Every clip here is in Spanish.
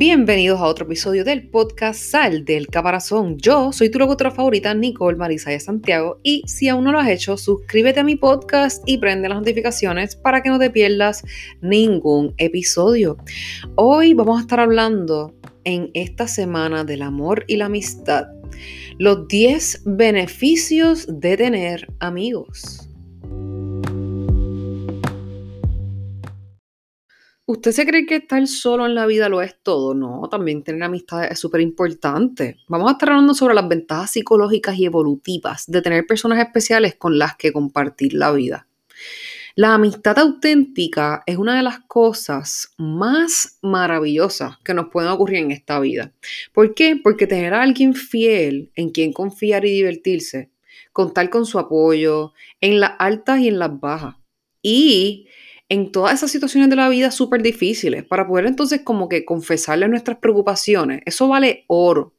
Bienvenidos a otro episodio del podcast Sal del Caparazón. Yo soy tu locutora favorita, Nicole Marisaya Santiago, y si aún no lo has hecho, suscríbete a mi podcast y prende las notificaciones para que no te pierdas ningún episodio. Hoy vamos a estar hablando en esta semana del amor y la amistad, los 10 beneficios de tener amigos. ¿Usted se cree que estar solo en la vida lo es todo? No, también tener amistades es súper importante. Vamos a estar hablando sobre las ventajas psicológicas y evolutivas de tener personas especiales con las que compartir la vida. La amistad auténtica es una de las cosas más maravillosas que nos pueden ocurrir en esta vida. ¿Por qué? Porque tener a alguien fiel en quien confiar y divertirse, contar con su apoyo en las altas y en las bajas. Y en todas esas situaciones de la vida súper difíciles, para poder entonces como que confesarle nuestras preocupaciones. Eso vale oro.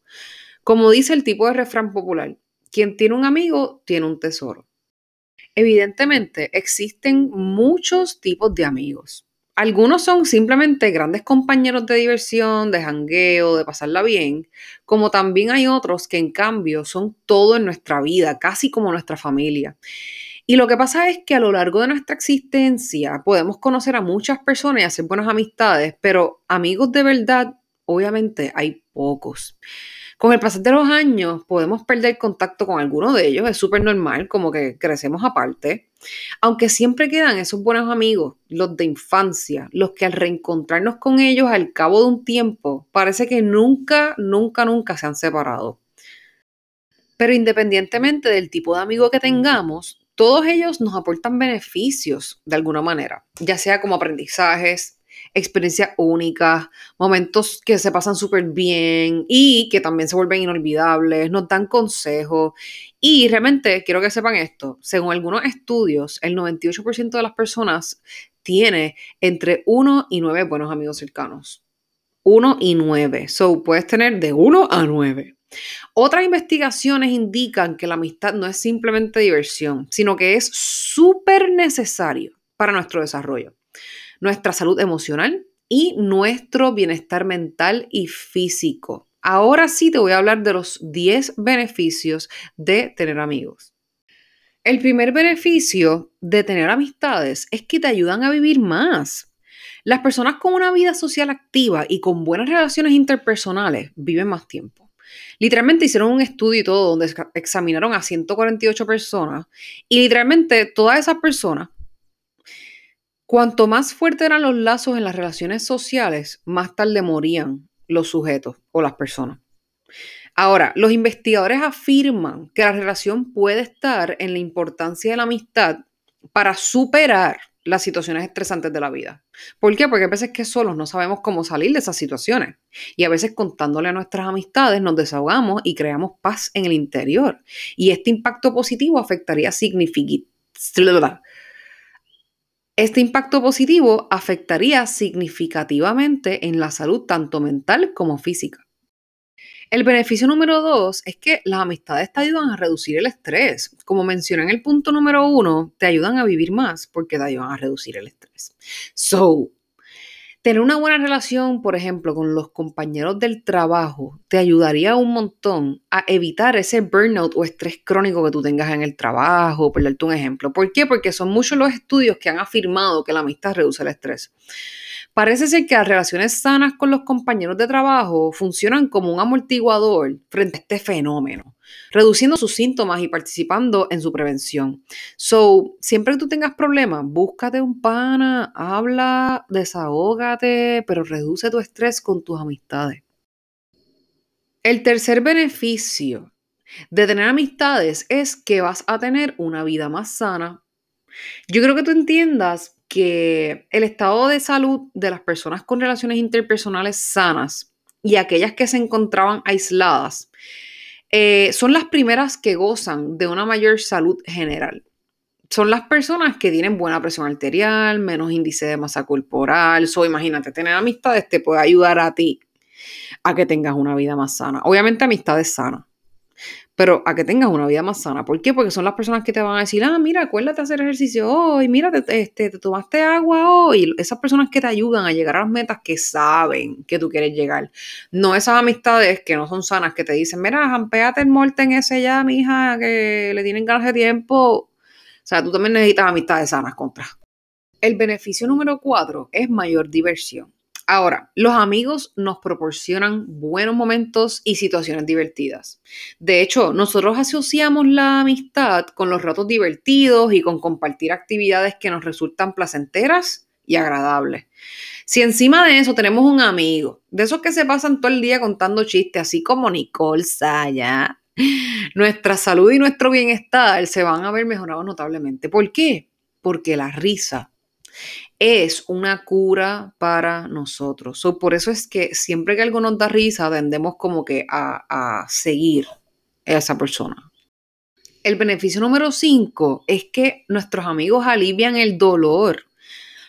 Como dice el tipo de refrán popular, quien tiene un amigo tiene un tesoro. Evidentemente, existen muchos tipos de amigos. Algunos son simplemente grandes compañeros de diversión, de jangueo, de pasarla bien, como también hay otros que en cambio son todo en nuestra vida, casi como nuestra familia. Y lo que pasa es que a lo largo de nuestra existencia podemos conocer a muchas personas y hacer buenas amistades, pero amigos de verdad, obviamente hay pocos. Con el pasar de los años podemos perder contacto con alguno de ellos, es súper normal, como que crecemos aparte, aunque siempre quedan esos buenos amigos, los de infancia, los que al reencontrarnos con ellos al cabo de un tiempo, parece que nunca, nunca, nunca se han separado. Pero independientemente del tipo de amigo que tengamos, todos ellos nos aportan beneficios de alguna manera, ya sea como aprendizajes, experiencias únicas, momentos que se pasan súper bien y que también se vuelven inolvidables, nos dan consejos. Y realmente quiero que sepan esto, según algunos estudios, el 98% de las personas tiene entre 1 y 9 buenos amigos cercanos. 1 y 9. So, puedes tener de 1 a 9. Otras investigaciones indican que la amistad no es simplemente diversión, sino que es súper necesario para nuestro desarrollo, nuestra salud emocional y nuestro bienestar mental y físico. Ahora sí te voy a hablar de los 10 beneficios de tener amigos. El primer beneficio de tener amistades es que te ayudan a vivir más. Las personas con una vida social activa y con buenas relaciones interpersonales viven más tiempo. Literalmente hicieron un estudio y todo donde examinaron a 148 personas y literalmente todas esas personas, cuanto más fuertes eran los lazos en las relaciones sociales, más tarde morían los sujetos o las personas. Ahora, los investigadores afirman que la relación puede estar en la importancia de la amistad para superar las situaciones estresantes de la vida. ¿Por qué? Porque a veces que solos no sabemos cómo salir de esas situaciones. Y a veces contándole a nuestras amistades nos desahogamos y creamos paz en el interior. Y este impacto positivo afectaría significativamente. Este impacto positivo afectaría significativamente en la salud tanto mental como física. El beneficio número dos es que las amistades te ayudan a reducir el estrés. Como mencioné en el punto número uno, te ayudan a vivir más porque te ayudan a reducir el estrés. So, tener una buena relación, por ejemplo, con los compañeros del trabajo, te ayudaría un montón a evitar ese burnout o estrés crónico que tú tengas en el trabajo, por darte un ejemplo. ¿Por qué? Porque son muchos los estudios que han afirmado que la amistad reduce el estrés. Parece ser que las relaciones sanas con los compañeros de trabajo funcionan como un amortiguador frente a este fenómeno, reduciendo sus síntomas y participando en su prevención. So, siempre que tú tengas problemas, búscate un pana, habla, desahógate, pero reduce tu estrés con tus amistades. El tercer beneficio de tener amistades es que vas a tener una vida más sana. Yo creo que tú entiendas que el estado de salud de las personas con relaciones interpersonales sanas y aquellas que se encontraban aisladas eh, son las primeras que gozan de una mayor salud general. Son las personas que tienen buena presión arterial, menos índice de masa corporal. So, imagínate, tener amistades te puede ayudar a ti a que tengas una vida más sana. Obviamente, amistades sanas pero a que tengas una vida más sana. ¿Por qué? Porque son las personas que te van a decir, ah, mira, acuérdate hacer ejercicio hoy, mira, te, este, te tomaste agua hoy. Esas personas que te ayudan a llegar a las metas que saben que tú quieres llegar. No esas amistades que no son sanas, que te dicen, mira, jampeate el en ese ya, mija, que le tienen ganas de tiempo. O sea, tú también necesitas amistades sanas contra. El beneficio número cuatro es mayor diversión. Ahora, los amigos nos proporcionan buenos momentos y situaciones divertidas. De hecho, nosotros asociamos la amistad con los ratos divertidos y con compartir actividades que nos resultan placenteras y agradables. Si encima de eso tenemos un amigo, de esos que se pasan todo el día contando chistes, así como Nicole Saya, nuestra salud y nuestro bienestar se van a ver mejorados notablemente. ¿Por qué? Porque la risa es una cura para nosotros. por eso es que siempre que algo nos da risa, tendemos como que a, a seguir a esa persona. El beneficio número 5 es que nuestros amigos alivian el dolor.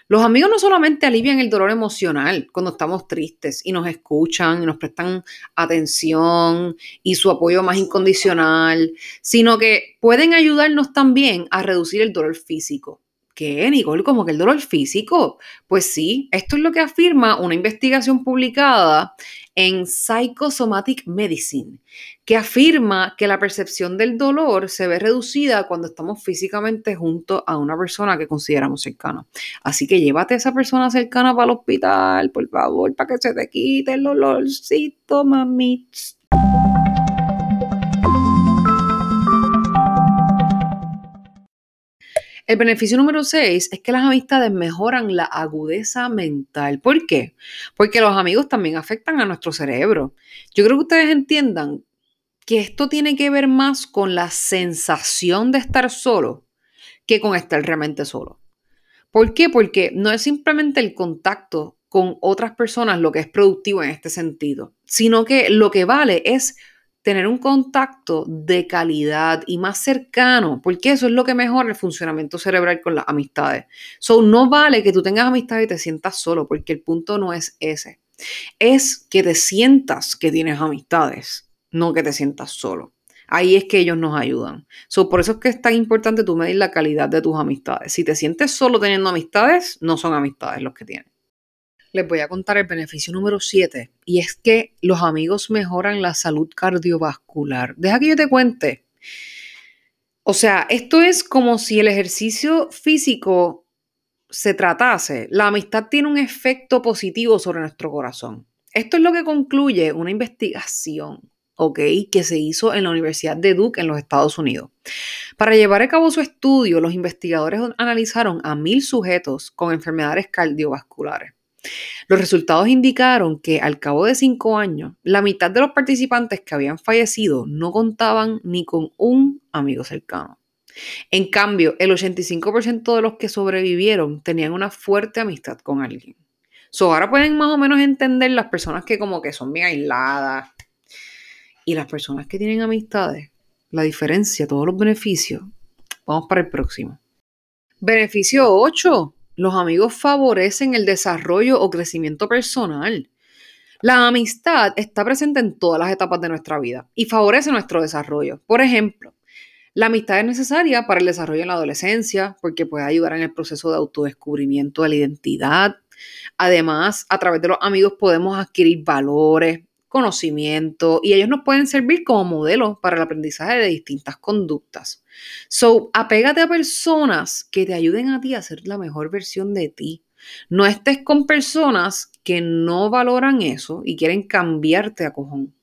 Los amigos no solamente alivian el dolor emocional cuando estamos tristes y nos escuchan y nos prestan atención y su apoyo más incondicional, sino que pueden ayudarnos también a reducir el dolor físico. ¿Qué, Nicole? ¿Como que el dolor físico? Pues sí, esto es lo que afirma una investigación publicada en Psychosomatic Medicine, que afirma que la percepción del dolor se ve reducida cuando estamos físicamente junto a una persona que consideramos cercana. Así que llévate a esa persona cercana para el hospital, por favor, para que se te quite el dolorcito, mami. El beneficio número 6 es que las amistades mejoran la agudeza mental. ¿Por qué? Porque los amigos también afectan a nuestro cerebro. Yo creo que ustedes entiendan que esto tiene que ver más con la sensación de estar solo que con estar realmente solo. ¿Por qué? Porque no es simplemente el contacto con otras personas lo que es productivo en este sentido, sino que lo que vale es tener un contacto de calidad y más cercano, porque eso es lo que mejora el funcionamiento cerebral con las amistades. So, no vale que tú tengas amistad y te sientas solo, porque el punto no es ese. Es que te sientas que tienes amistades, no que te sientas solo. Ahí es que ellos nos ayudan. So, por eso es que es tan importante tú medir la calidad de tus amistades. Si te sientes solo teniendo amistades, no son amistades los que tienes les voy a contar el beneficio número 7 y es que los amigos mejoran la salud cardiovascular. Deja que yo te cuente. O sea, esto es como si el ejercicio físico se tratase. La amistad tiene un efecto positivo sobre nuestro corazón. Esto es lo que concluye una investigación, ¿ok? Que se hizo en la Universidad de Duke en los Estados Unidos. Para llevar a cabo su estudio, los investigadores analizaron a mil sujetos con enfermedades cardiovasculares. Los resultados indicaron que al cabo de cinco años, la mitad de los participantes que habían fallecido no contaban ni con un amigo cercano. En cambio, el 85% de los que sobrevivieron tenían una fuerte amistad con alguien. Ahora pueden más o menos entender las personas que como que son bien aisladas y las personas que tienen amistades, la diferencia, todos los beneficios. Vamos para el próximo. Beneficio 8 los amigos favorecen el desarrollo o crecimiento personal. La amistad está presente en todas las etapas de nuestra vida y favorece nuestro desarrollo. Por ejemplo, la amistad es necesaria para el desarrollo en la adolescencia porque puede ayudar en el proceso de autodescubrimiento de la identidad. Además, a través de los amigos podemos adquirir valores, conocimiento y ellos nos pueden servir como modelo para el aprendizaje de distintas conductas. So, apégate a personas que te ayuden a ti a ser la mejor versión de ti. No estés con personas que no valoran eso y quieren cambiarte a cojón.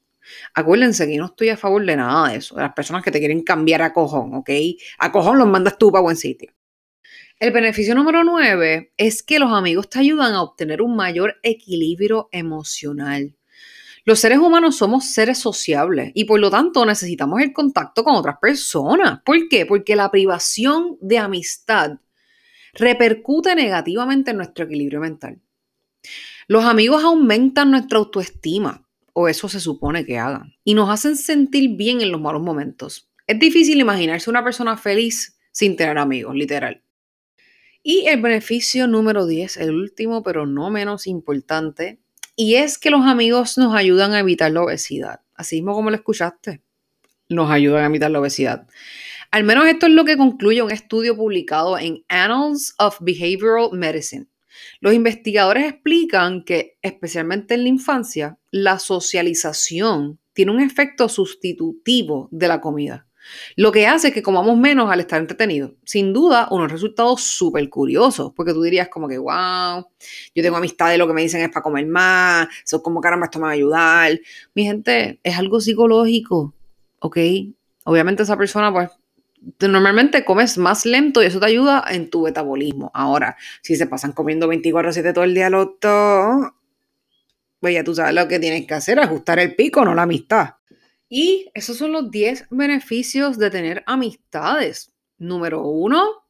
Acuérdense que no estoy a favor de nada de eso, de las personas que te quieren cambiar a cojón, ¿ok? A cojón los mandas tú para buen sitio. El beneficio número nueve es que los amigos te ayudan a obtener un mayor equilibrio emocional. Los seres humanos somos seres sociables y por lo tanto necesitamos el contacto con otras personas. ¿Por qué? Porque la privación de amistad repercute negativamente en nuestro equilibrio mental. Los amigos aumentan nuestra autoestima, o eso se supone que hagan, y nos hacen sentir bien en los malos momentos. Es difícil imaginarse una persona feliz sin tener amigos, literal. Y el beneficio número 10, el último pero no menos importante, y es que los amigos nos ayudan a evitar la obesidad, así mismo como lo escuchaste. nos ayudan a evitar la obesidad. Al menos esto es lo que concluye un estudio publicado en Annals of Behavioral Medicine. Los investigadores explican que, especialmente en la infancia, la socialización tiene un efecto sustitutivo de la comida, lo que hace que comamos menos al estar entretenidos. Sin duda, unos resultados súper curiosos, porque tú dirías como que, wow, yo tengo amistades, lo que me dicen es para comer más, eso como caramba, esto me va a ayudar. Mi gente, es algo psicológico, ¿ok? Obviamente esa persona pues normalmente comes más lento y eso te ayuda en tu metabolismo. Ahora, si se pasan comiendo 24/7 todo el día dos, pues ya tú sabes lo que tienes que hacer, ajustar el pico, no la amistad. Y esos son los 10 beneficios de tener amistades. Número uno,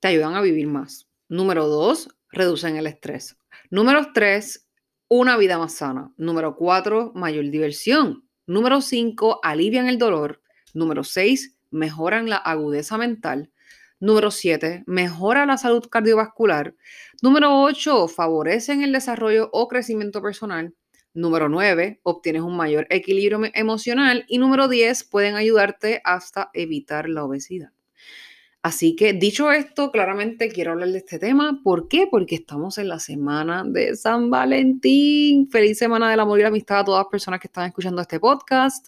te ayudan a vivir más. Número dos, reducen el estrés. Número tres, una vida más sana. Número cuatro, mayor diversión. Número cinco, alivian el dolor. Número seis, mejoran la agudeza mental. Número 7, mejora la salud cardiovascular. Número 8, favorecen el desarrollo o crecimiento personal. Número 9, obtienes un mayor equilibrio emocional. Y número 10, pueden ayudarte hasta evitar la obesidad. Así que dicho esto, claramente quiero hablar de este tema. ¿Por qué? Porque estamos en la semana de San Valentín. Feliz semana del amor y la amistad a todas las personas que están escuchando este podcast.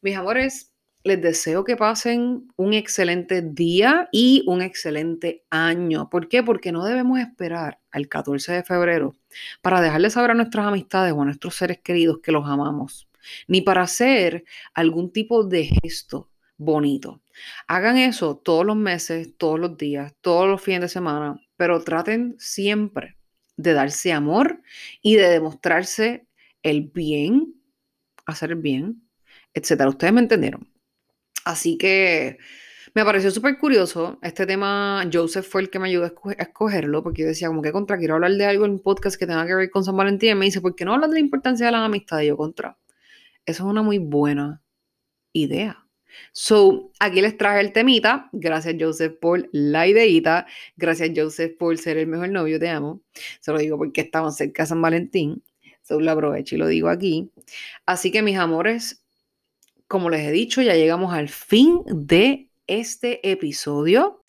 Mis amores, les deseo que pasen un excelente día y un excelente año. ¿Por qué? Porque no debemos esperar al 14 de febrero para dejarles saber a nuestras amistades o a nuestros seres queridos que los amamos, ni para hacer algún tipo de gesto bonito. Hagan eso todos los meses, todos los días, todos los fines de semana, pero traten siempre de darse amor y de demostrarse el bien, hacer el bien, etcétera. Ustedes me entendieron. Así que me pareció súper curioso. Este tema, Joseph fue el que me ayudó a, escogerlo, porque yo decía, como que contra, quiero hablar de algo en podcast que tenga que ver con San Valentín. Y me dice, ¿por qué no hablas de la importancia de las amistades? Y yo, contra. Eso es una muy buena idea. So, aquí les traje el temita. Gracias, Joseph, por la ideita. Gracias, Joseph, por ser el mejor novio. Te amo. Se lo digo porque estamos cerca de San Valentín. So, lo aprovecho y lo digo aquí. Así que, mis amores, como les he dicho, ya llegamos al fin de este episodio.